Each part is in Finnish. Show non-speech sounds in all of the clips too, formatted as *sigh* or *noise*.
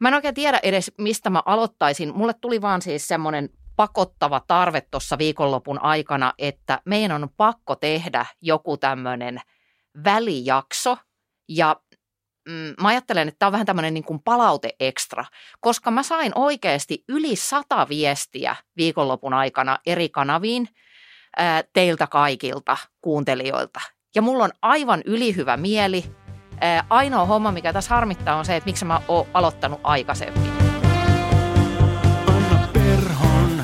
Mä en oikein tiedä edes, mistä mä aloittaisin. Mulle tuli vaan siis semmoinen pakottava tarve tuossa viikonlopun aikana, että meidän on pakko tehdä joku tämmöinen välijakso. Ja mm, mä ajattelen, että tämä on vähän tämmöinen niin kuin palaute ekstra, koska mä sain oikeasti yli sata viestiä viikonlopun aikana eri kanaviin ää, teiltä kaikilta kuuntelijoilta. Ja mulla on aivan ylihyvä mieli. Ää, ainoa homma, mikä tässä harmittaa, on se, että miksi mä oon aloittanut aikaisemmin. Anna Perhon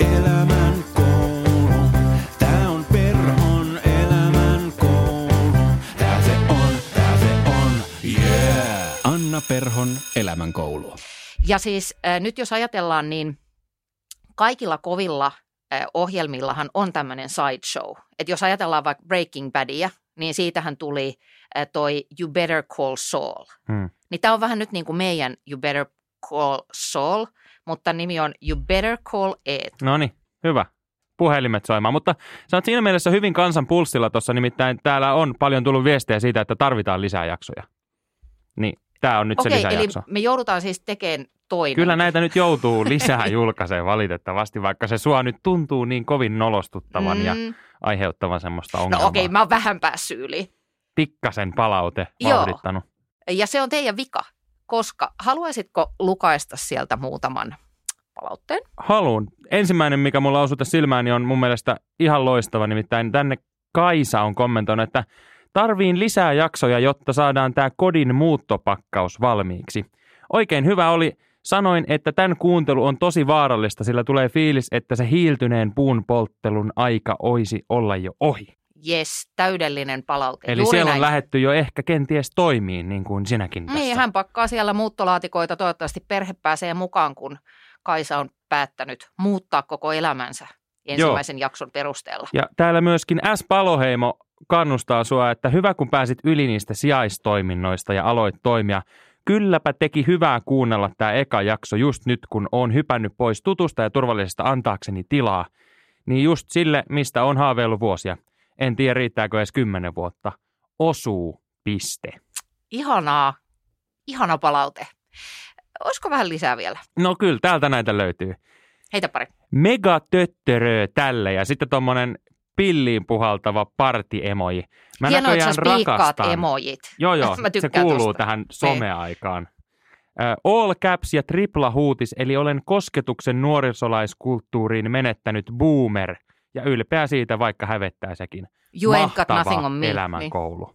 elämän koulu. Tää on Perhon elämän koulu. Tää se on, tää se on, yeah. Anna Perhon elämän koulu. Ja siis äh, nyt jos ajatellaan, niin kaikilla kovilla äh, ohjelmillahan on tämmöinen sideshow. Että jos ajatellaan vaikka Breaking Badia, niin siitähän tuli äh, toi You Better Call Saul. Hmm. Niin tämä on vähän nyt niin kuin meidän You Better Call Saul, mutta nimi on You Better Call Ed. No niin, hyvä. Puhelimet soimaan, mutta sä oot siinä mielessä hyvin kansan pulssilla tuossa, nimittäin täällä on paljon tullut viestejä siitä, että tarvitaan lisää jaksoja. Niin, tämä on nyt se Okei, eli lisäjakso. me joudutaan siis tekemään toinen. Kyllä näitä nyt joutuu lisää *laughs* julkaiseen valitettavasti, vaikka se sua nyt tuntuu niin kovin nolostuttavan mm. ja aiheuttavan semmoista ongelmaa. No okei, mä oon vähän päässyt yli. Pikkasen palaute Joo. vauhdittanut. Ja se on teidän vika, koska haluaisitko lukaista sieltä muutaman palautteen? Haluun. Ensimmäinen, mikä mulla osui tässä silmääni, on mun mielestä ihan loistava. Nimittäin tänne Kaisa on kommentoinut, että tarviin lisää jaksoja, jotta saadaan tämä kodin muuttopakkaus valmiiksi. Oikein hyvä oli. Sanoin, että tämän kuuntelu on tosi vaarallista, sillä tulee fiilis, että se hiiltyneen puun polttelun aika oisi olla jo ohi. Jes, täydellinen palaute. Eli Juuri siellä on näin. lähetty jo ehkä kenties toimiin, niin kuin sinäkin tässä. Niin, hän pakkaa siellä muuttolaatikoita. Toivottavasti perhe pääsee mukaan, kun Kaisa on päättänyt muuttaa koko elämänsä ensimmäisen jakson perusteella. Ja täällä myöskin S. Paloheimo kannustaa sua, että hyvä kun pääsit yli niistä sijaistoiminnoista ja aloit toimia. Kylläpä teki hyvää kuunnella tämä eka jakso just nyt, kun on hypännyt pois tutusta ja turvallisesta antaakseni tilaa. Niin just sille, mistä on haaveillut vuosia. En tiedä, riittääkö edes kymmenen vuotta. Osuu, piste. Ihanaa, ihana palaute. Olisiko vähän lisää vielä? No kyllä, täältä näitä löytyy. Heitä pari. Megatöttörö tälle ja sitten tommonen pilliin puhaltava partiemoji. Mä Hienoa, sä näköjään rakastan. emojit. Joo, joo, *laughs* Mä se kuuluu tosta. tähän Niin. someaikaan. All caps ja tripla huutis, eli olen kosketuksen nuorisolaiskulttuuriin menettänyt boomer. Ja ylpeä siitä, vaikka hävettää sekin. You Mahtava nothing on me. elämän Niin. koulu.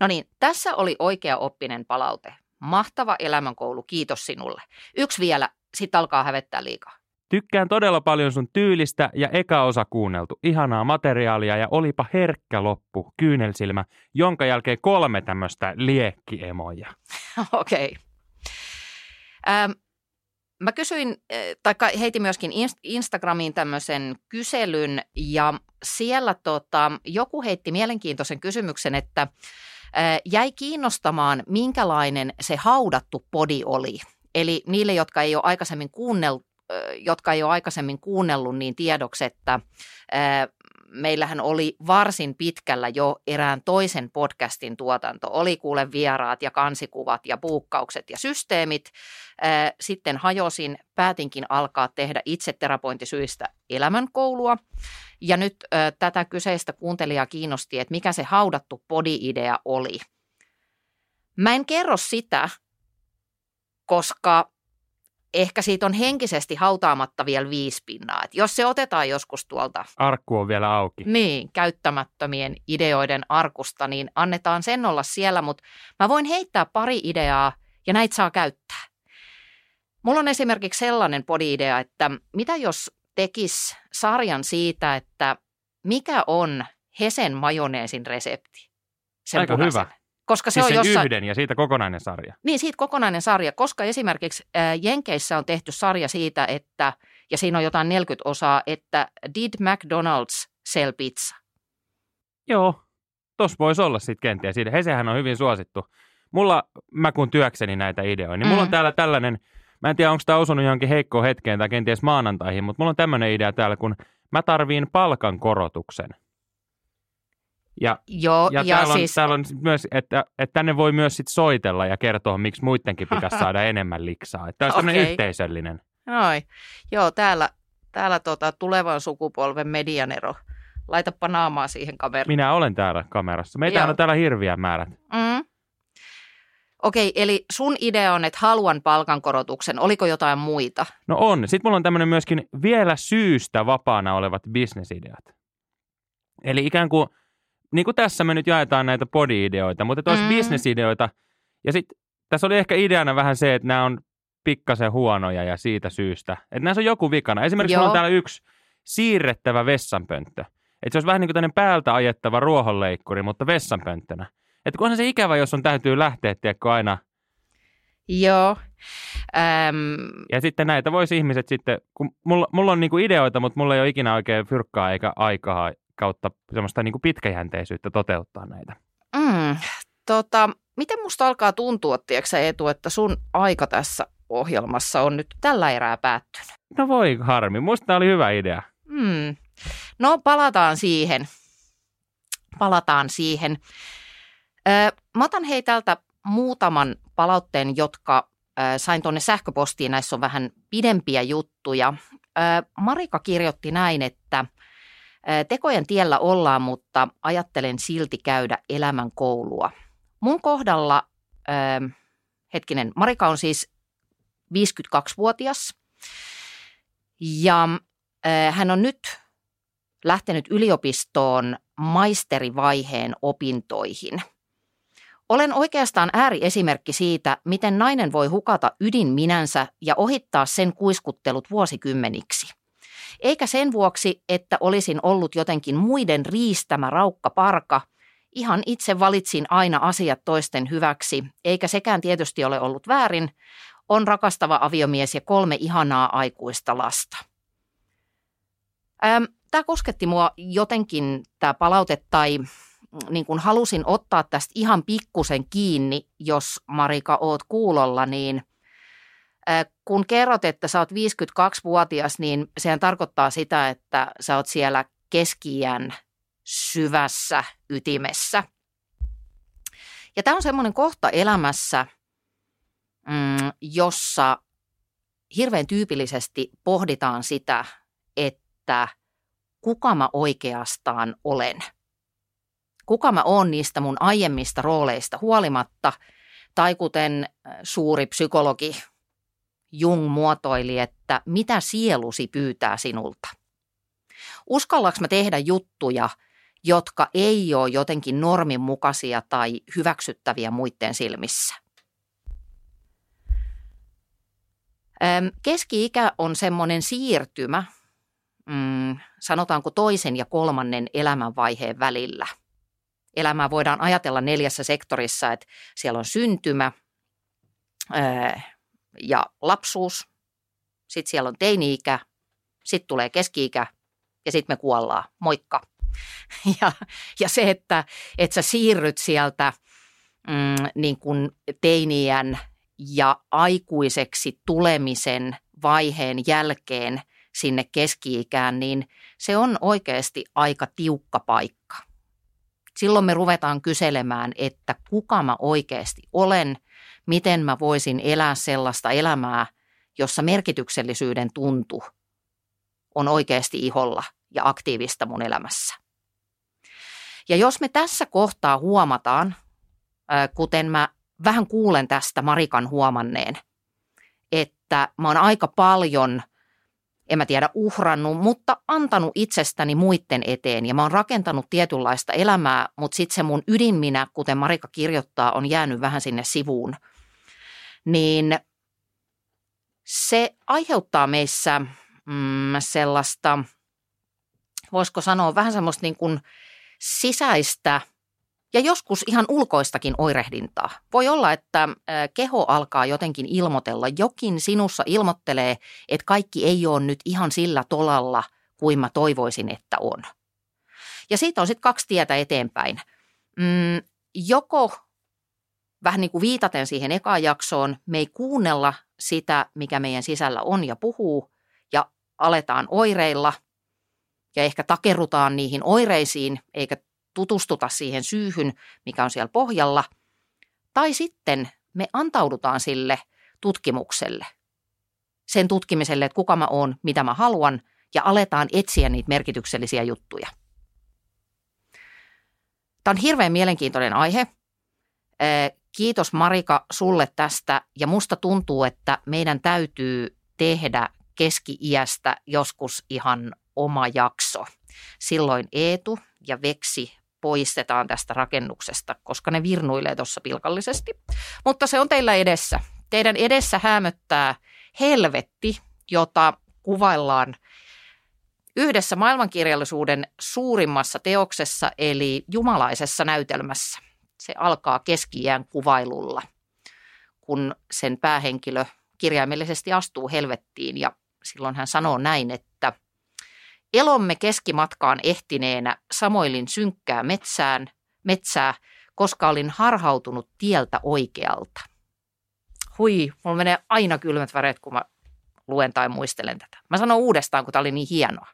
No niin, tässä oli oikea oppinen palaute. Mahtava elämänkoulu, kiitos sinulle. Yksi vielä, sit alkaa hävettää liikaa. Tykkään todella paljon sun tyylistä ja eka osa kuunneltu. Ihanaa materiaalia ja olipa herkkä loppu, kyynelsilmä, jonka jälkeen kolme tämmöistä liekkiemoja. *laughs* Okei. Ähm, mä kysyin, tai heitin myöskin Inst- Instagramiin tämmöisen kyselyn, ja siellä tota, joku heitti mielenkiintoisen kysymyksen, että äh, jäi kiinnostamaan, minkälainen se haudattu podi oli. Eli niille, jotka ei ole aikaisemmin kuunnellut, jotka ei ole aikaisemmin kuunnellut, niin tiedoksi, että äh, meillähän oli varsin pitkällä jo erään toisen podcastin tuotanto. Oli kuule vieraat ja kansikuvat ja puukkaukset ja systeemit. Sitten hajosin, päätinkin alkaa tehdä itseterapointisyistä elämänkoulua. Ja nyt tätä kyseistä kuuntelijaa kiinnosti, että mikä se haudattu podi-idea oli. Mä en kerro sitä, koska ehkä siitä on henkisesti hautaamatta vielä viisi pinnaa. Et jos se otetaan joskus tuolta Arkku on vielä auki. niin, käyttämättömien ideoiden arkusta, niin annetaan sen olla siellä, mutta mä voin heittää pari ideaa ja näitä saa käyttää. Mulla on esimerkiksi sellainen podi-idea, että mitä jos tekis sarjan siitä, että mikä on Hesen majoneesin resepti? Sen Aika punaisen. hyvä. Koska se Siis on jossain, yhden ja siitä kokonainen sarja. niin, siitä kokonainen sarja, koska esimerkiksi Jenkeissä on tehty sarja siitä, että, ja siinä on jotain 40 osaa, että did McDonald's sell pizza? Joo, tos voisi olla sitten kenties. Siitä. Hesehän on hyvin suosittu. Mulla, mä kun työkseni näitä ideoita, niin mulla on Mm. täällä tällainen, mä en tiedä onko tämä osunut johonkin heikkoon hetkeen tai kenties maanantaihin, mutta mulla on tämmöinen idea täällä, kun mä tarviin palkankorotuksen. Ja, Joo, ja, ja, täällä, on, siis, täällä on myös, että, että tänne voi myös sit soitella ja kertoa, miksi muidenkin pitäisi *laughs* saada enemmän liksaa. Että tämä olisi okay. Yhteisöllinen. Noi. Joo, täällä, täällä tota, tulevan sukupolven medianero. Laitapa naamaa siihen kameraan. Minä olen täällä kamerassa. Meitä Joo. on täällä hirviä määrät. Mm. Okei, eli sun idea on, että haluan palkankorotuksen. Oliko jotain muita? No on. Sitten mulla on tämmöinen myöskin vielä syystä vapaana olevat bisnesideat. Eli ikään kuin, niin kuin tässä me nyt jaetaan näitä podi-ideoita, mutta olisi Mm. mm. bisnesideoita. Ja sitten tässä oli ehkä ideana vähän se, että nämä on pikkasen huonoja ja siitä syystä. Että näissä on joku vikana. Esimerkiksi on täällä yksi siirrettävä vessanpönttö. Että se olisi vähän niin kuin päältä ajettava ruohonleikkuri, mutta vessanpönttönä. Että kunhan se ikävä, jos on täytyy lähteä, tiedätkö, aina. Joo. Äm, Ja sitten näitä voisi ihmiset sitten, kun mulla, mulla on niinku ideoita, mutta mulla ei ole ikinä oikein fyrkkaa eikä aikaa kautta semmoista niinku pitkäjänteisyyttä toteuttaa näitä. mm, tota, miten musta alkaa tuntua, tiedätkö Eetu, että sun aika tässä ohjelmassa on nyt tällä erää päättynyt? No voi harmi, musta tää oli hyvä idea. Hmm. No palataan siihen. Palataan siihen. Ö, mä otan hei täältä muutaman palautteen, jotka ö, sain tuonne sähköpostiin. Näissä on vähän pidempiä juttuja. Ö, Marika kirjoitti näin, että tekojen tiellä ollaan, mutta ajattelen silti käydä elämän koulua. Mun kohdalla, hetkinen, Marika on siis 52-vuotias ja Hän on nyt lähtenyt yliopistoon maisterivaiheen opintoihin. Olen oikeastaan ääriesimerkki siitä, miten nainen voi hukata ydinminänsä ja ohittaa sen kuiskuttelut vuosikymmeniksi. Eikä sen vuoksi, että olisin ollut jotenkin muiden riistämä raukka parka, ihan itse valitsin aina asiat toisten hyväksi, eikä sekään tietysti ole ollut väärin, on rakastava aviomies ja kolme ihanaa aikuista lasta. Tämä kosketti mua jotenkin, tämä palaute, tai mm, niin kun halusin ottaa tästä ihan pikkusen kiinni, jos Marika oot kuulolla, niin kun kerrot, että sä oot 52-vuotias, niin sehän tarkoittaa sitä, että sä oot siellä keskiään syvässä ytimessä. Ja tämä on semmoinen kohta elämässä, mm, jossa hirveän tyypillisesti pohditaan sitä, että kuka mä oikeastaan olen. Kuka mä oon niistä mun aiemmista rooleista huolimatta, tai kuten suuri psykologi Jung muotoili, että mitä sielusi pyytää sinulta. Uskallaks mä tehdä juttuja, jotka ei ole jotenkin normin mukaisia tai hyväksyttäviä muiden silmissä? Keski-ikä on semmoinen siirtymä, mm, sanotaanko toisen ja kolmannen elämänvaiheen välillä. Elämää voidaan ajatella neljässä sektorissa, että siellä on syntymä ää, ja lapsuus, sitten siellä on teini-ikä, sitten tulee keski-ikä ja sitten me kuollaan. Moikka. *laughs* Ja, ja se, että, että sä siirryt sieltä mm, niin kuin teiniän ja aikuiseksi tulemisen vaiheen jälkeen – sinne keski-ikään, niin se on oikeasti aika tiukka paikka. Silloin me ruvetaan kyselemään, että kuka mä oikeasti olen, miten mä voisin elää sellaista elämää, jossa merkityksellisyyden tuntu on oikeasti iholla ja aktiivista mun elämässä. Ja jos me tässä kohtaa huomataan, kuten mä vähän kuulen tästä Marikan huomanneen, että mä oon aika paljon – en mä tiedä uhrannut, mutta antanut itsestäni muiden eteen ja mä oon rakentanut tietynlaista elämää, mutta sitten se mun ydinminä, kuten Marika kirjoittaa, on jäänyt vähän sinne sivuun. Niin se aiheuttaa meissä mm, sellaista, voisiko sanoa vähän semmoista niin kuin sisäistä ja joskus ihan ulkoistakin oirehdintaa. Voi olla, että keho alkaa jotenkin ilmoitella. Jokin sinussa ilmoittelee, että kaikki ei ole nyt ihan sillä tolalla, kuin mä toivoisin, että on. Ja siitä on sitten kaksi tietä eteenpäin. Mm, joko vähän niin kuin viitaten siihen ekaan jaksoon, me ei kuunnella sitä, mikä meidän sisällä on ja puhuu, ja aletaan oireilla, ja ehkä takerrutaan niihin oireisiin, eikä tutustuta siihen syyhyn, mikä on siellä pohjalla, tai sitten me antaudutaan sille tutkimukselle, sen tutkimiselle, että kuka mä oon, mitä mä haluan, ja aletaan etsiä niitä merkityksellisiä juttuja. Tämä on hirveän mielenkiintoinen aihe. Kiitos Marika sulle tästä ja musta tuntuu, että meidän täytyy tehdä keski-iästä joskus ihan oma jakso. Silloin Eetu ja Veksi poistetaan tästä rakennuksesta, koska ne virnuilee tuossa pilkallisesti. Mutta se on teillä edessä. Teidän edessä hämöttää helvetti, jota kuvaillaan yhdessä maailmankirjallisuuden suurimmassa teoksessa, eli jumalaisessa näytelmässä. Se alkaa keski kuvailulla, kun sen päähenkilö kirjaimellisesti astuu helvettiin ja silloin hän sanoo näin, että elomme keskimatkaan ehtineenä samoilin synkkää metsään, metsää, koska olin harhautunut tieltä oikealta. Hui, mulla menee aina kylmät väreet, kun mä luen tai muistelen tätä. Mä sanon uudestaan, kun tämä oli niin hienoa.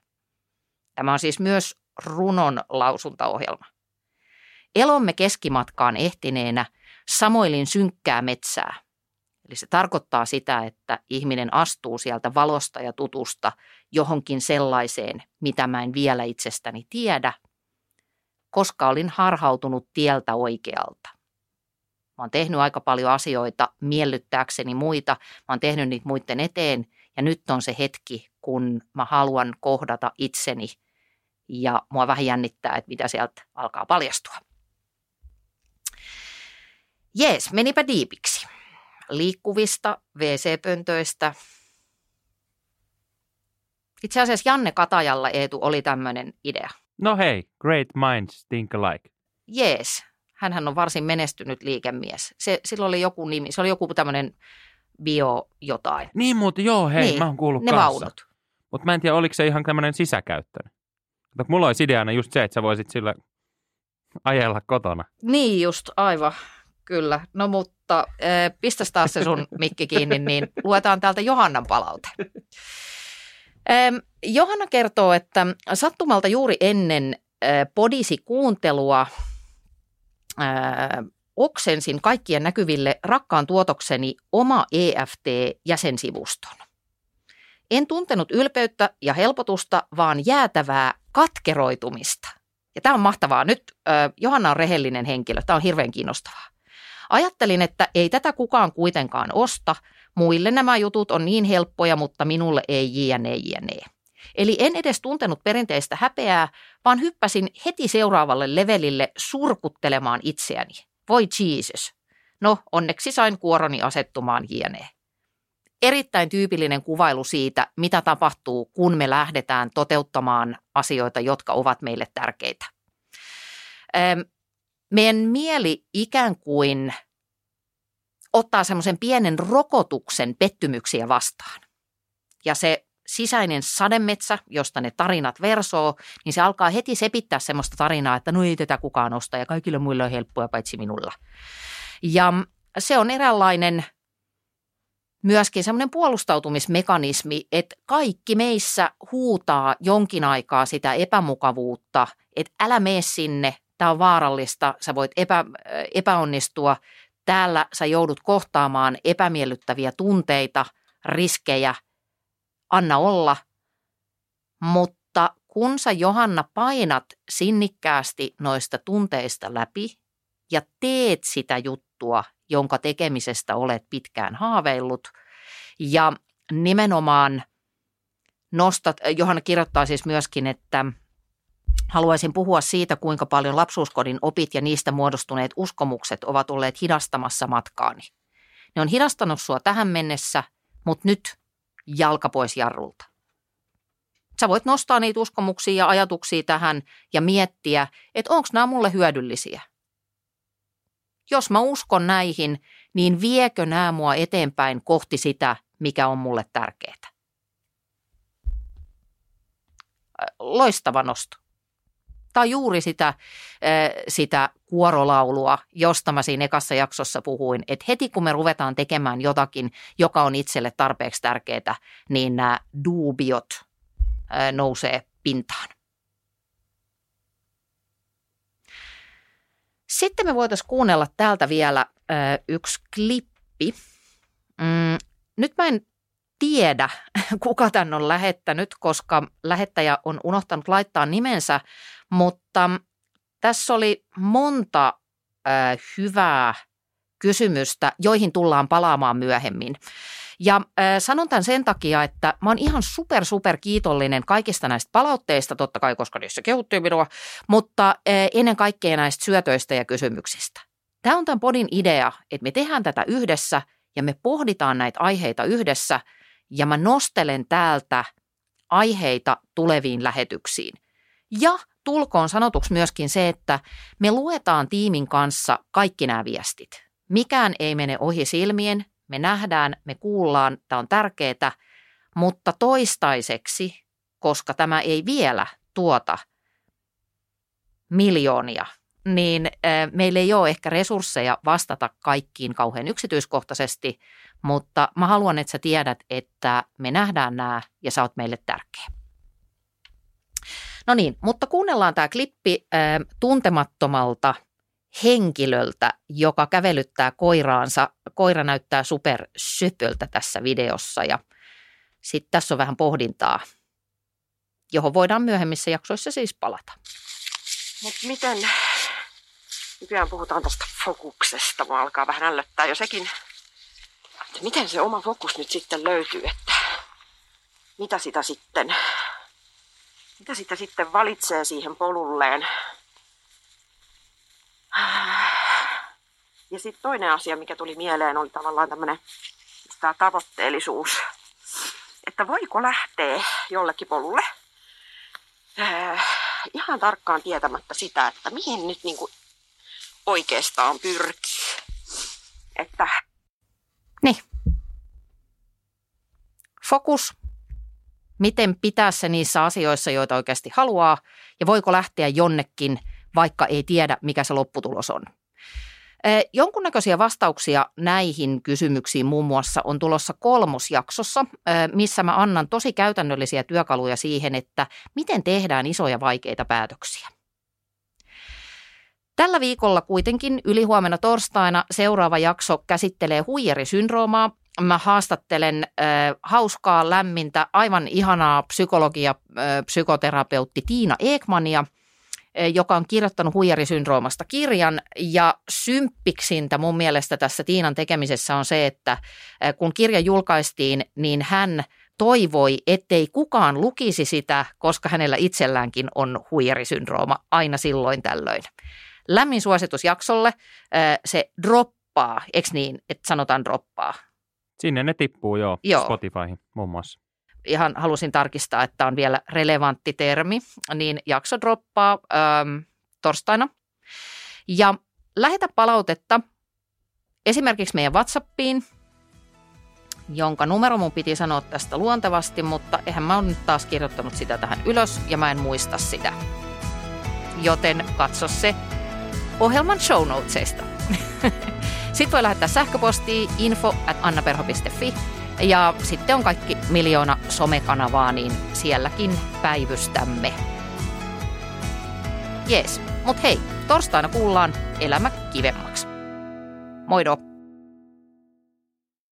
Tämä on siis myös runon lausuntaohjelma. Elomme keskimatkaan ehtineenä samoilin synkkää metsää. Eli se tarkoittaa sitä, että ihminen astuu sieltä valosta ja tutusta johonkin sellaiseen, mitä mä en vielä itsestäni tiedä, koska olin harhautunut tieltä oikealta. Mä oon tehnyt aika paljon asioita miellyttääkseni muita, mä oon tehnyt niitä muiden eteen ja nyt on se hetki, kun mä haluan kohdata itseni ja mua vähän jännittää, että mitä sieltä alkaa paljastua. Jees, menipä diipiksi. Liikkuvista WC-pöntöistä. Itse asiassa Janne Katajalla Eetu oli tämmöinen idea. No hei, great minds think alike. Jees, hänhän on varsin menestynyt liikemies. Se, sillä oli joku nimi, se oli joku tämmöinen bio jotain. Niin muuten, joo hei, Niin, mä oon kuullut Ne kanssa. vaunut. Mutta mä en tiedä, oliko se ihan tämmöinen sisäkäyttöinen. Mutta mulla olisi ideana just se, että sä voisit sillä ajella kotona. Niin just, aivan, kyllä. No mutta äh, pistäs taas se sun mikki kiinni, niin luetaan täältä Johannan palaute. Ähm, Johanna kertoo, että sattumalta juuri ennen äh, podisi-kuuntelua äh, oksensin kaikkien näkyville rakkaan tuotokseni oma EFT-jäsensivuston. En tuntenut ylpeyttä ja helpotusta, vaan jäätävää katkeroitumista. Ja tämä on mahtavaa. Nyt äh, Johanna on rehellinen henkilö. Tämä on hirveän kiinnostavaa. Ajattelin, että ei tätä kukaan kuitenkaan osta. Muille nämä jutut on niin helppoja, mutta minulle ei jne jne. Eli en edes tuntenut perinteistä häpeää, vaan hyppäsin heti seuraavalle levelille surkuttelemaan itseäni. Voi Jesus. No, onneksi sain kuoroni asettumaan jne. Erittäin tyypillinen kuvailu siitä, mitä tapahtuu, kun me lähdetään toteuttamaan asioita, jotka ovat meille tärkeitä. Meidän mieli ikään kuin ottaa semmoisen pienen rokotuksen pettymyksiä vastaan. Ja se sisäinen sademetsä, josta ne tarinat versoo, niin se alkaa heti sepittää semmoista tarinaa, että no ei tätä kukaan osta ja kaikille muille on helppoa paitsi minulla. Ja se on eräänlainen myöskin semmoinen puolustautumismekanismi, että kaikki meissä huutaa jonkin aikaa sitä epämukavuutta, että älä mene sinne, tämä on vaarallista, sä voit epä, epäonnistua, täällä sä joudut kohtaamaan epämiellyttäviä tunteita, riskejä, anna olla. Mutta kun sä Johanna painat sinnikkäästi noista tunteista läpi ja teet sitä juttua, jonka tekemisestä olet pitkään haaveillut ja nimenomaan nostat, Johanna kirjoittaa siis myöskin, että haluaisin puhua siitä, kuinka paljon lapsuuskodin opit ja niistä muodostuneet uskomukset ovat olleet hidastamassa matkaani. Ne on hidastanut sua tähän mennessä, mutta nyt jalka pois jarrulta. Sä voit nostaa niitä uskomuksia ja ajatuksia tähän ja miettiä, että onko nämä mulle hyödyllisiä. Jos mä uskon näihin, niin viekö nämä mua eteenpäin kohti sitä, mikä on mulle tärkeää? Loistava nosto. On juuri sitä, sitä kuorolaulua, josta mä siinä ekassa jaksossa puhuin, että heti kun me ruvetaan tekemään jotakin, joka on itselle tarpeeksi tärkeää, niin nämä duubiot nousee pintaan. Sitten me voitaisiin kuunnella täältä vielä yksi klippi. Mm, nyt mä en tiedä, *laughs* kuka tän on lähettänyt, koska lähettäjä on unohtanut laittaa nimensä, mutta tässä oli monta ö, hyvää kysymystä, joihin tullaan palaamaan myöhemmin. Ja äh, sanon tämän sen takia, että mä oon ihan super, super kiitollinen kaikista näistä palautteista, totta kai, koska niissä kehuttiin minua, mutta äh, ennen kaikkea näistä syötöistä ja kysymyksistä. Tämä on tämän podin idea, että me tehdään tätä yhdessä ja me pohditaan näitä aiheita yhdessä ja mä nostelen täältä aiheita tuleviin lähetyksiin. Ja tulkoon sanotuksi myöskin se, että me luetaan tiimin kanssa kaikki nämä viestit. Mikään ei mene ohi silmien, me nähdään, me kuullaan, tämä on tärkeää, mutta toistaiseksi, koska tämä ei vielä tuota miljoonia, niin meillä ei ole ehkä resursseja vastata kaikkiin kauhean yksityiskohtaisesti, mutta mä haluan, että sä tiedät, että me nähdään nämä ja sä oot meille tärkeä. No niin, mutta kuunnellaan tämä klippi äh, tuntemattomalta henkilöltä, joka kävelyttää koiraansa. Koira näyttää super söpöltä tässä videossa ja sitten tässä on vähän pohdintaa, johon voidaan myöhemmissä jaksoissa siis palata. Mutta miten, nykyään puhutaan tuosta fokuksesta, mua alkaa vähän ällöttää jo sekin, että miten se oma fokus nyt sitten löytyy, että mitä sitä sitten, mitä sitä sitten valitsee siihen polulleen. Ja sitten toinen asia, mikä tuli mieleen, oli tavallaan tämmöinen tämä tavoitteellisuus. Että voiko lähteä jollekin polulle ihan tarkkaan tietämättä sitä, että mihin nyt niinku oikeastaan pyrkii. Että... Niin. Fokus. Miten pitää se niissä asioissa, joita oikeasti haluaa, ja voiko lähteä jonnekin, vaikka ei tiedä, mikä se lopputulos on. Jonkunnäköisiä vastauksia näihin kysymyksiin muun muassa on tulossa kolmosjaksossa, missä mä annan tosi käytännöllisiä työkaluja siihen, että miten tehdään isoja vaikeita päätöksiä. Tällä viikolla kuitenkin ylihuomenna torstaina seuraava jakso käsittelee huijarisyndroomaa. Mä haastattelen äh, hauskaa, lämmintä, aivan ihanaa psykologia, äh, psykoterapeutti Tiina Ekmania – Eh, joka on kirjoittanut huijarisyndroomasta kirjan. Ja symppiksintä mun mielestä tässä Tiinan tekemisessä on se, että eh, kun kirja julkaistiin, niin hän toivoi, ettei kukaan lukisi sitä, koska hänellä itselläänkin on huijarisyndrooma aina silloin tällöin. Lämmin suositus jaksolle, eh, se droppaa, eikö niin, että sanotaan droppaa? Sinne ne tippuu joo, joo. Spotifyhin muun muassa ihan halusin tarkistaa, että on vielä relevantti termi, niin jakso droppaa ähm, torstaina. Ja lähetä palautetta esimerkiksi meidän WhatsAppiin, jonka numero mun piti sanoa tästä luontevasti, mutta eihän mä ole nyt taas kirjoittanut sitä tähän ylös ja mä en muista sitä. Joten katso se ohjelman show notesista. *laughs* Sitten voi lähettää sähköpostia info at annaperho.fi ja sitten on kaikki miljoona somekanavaa, niin sielläkin päivystämme. Jees, mut hei, torstaina kuullaan Elämä kivemmaksi. Moido!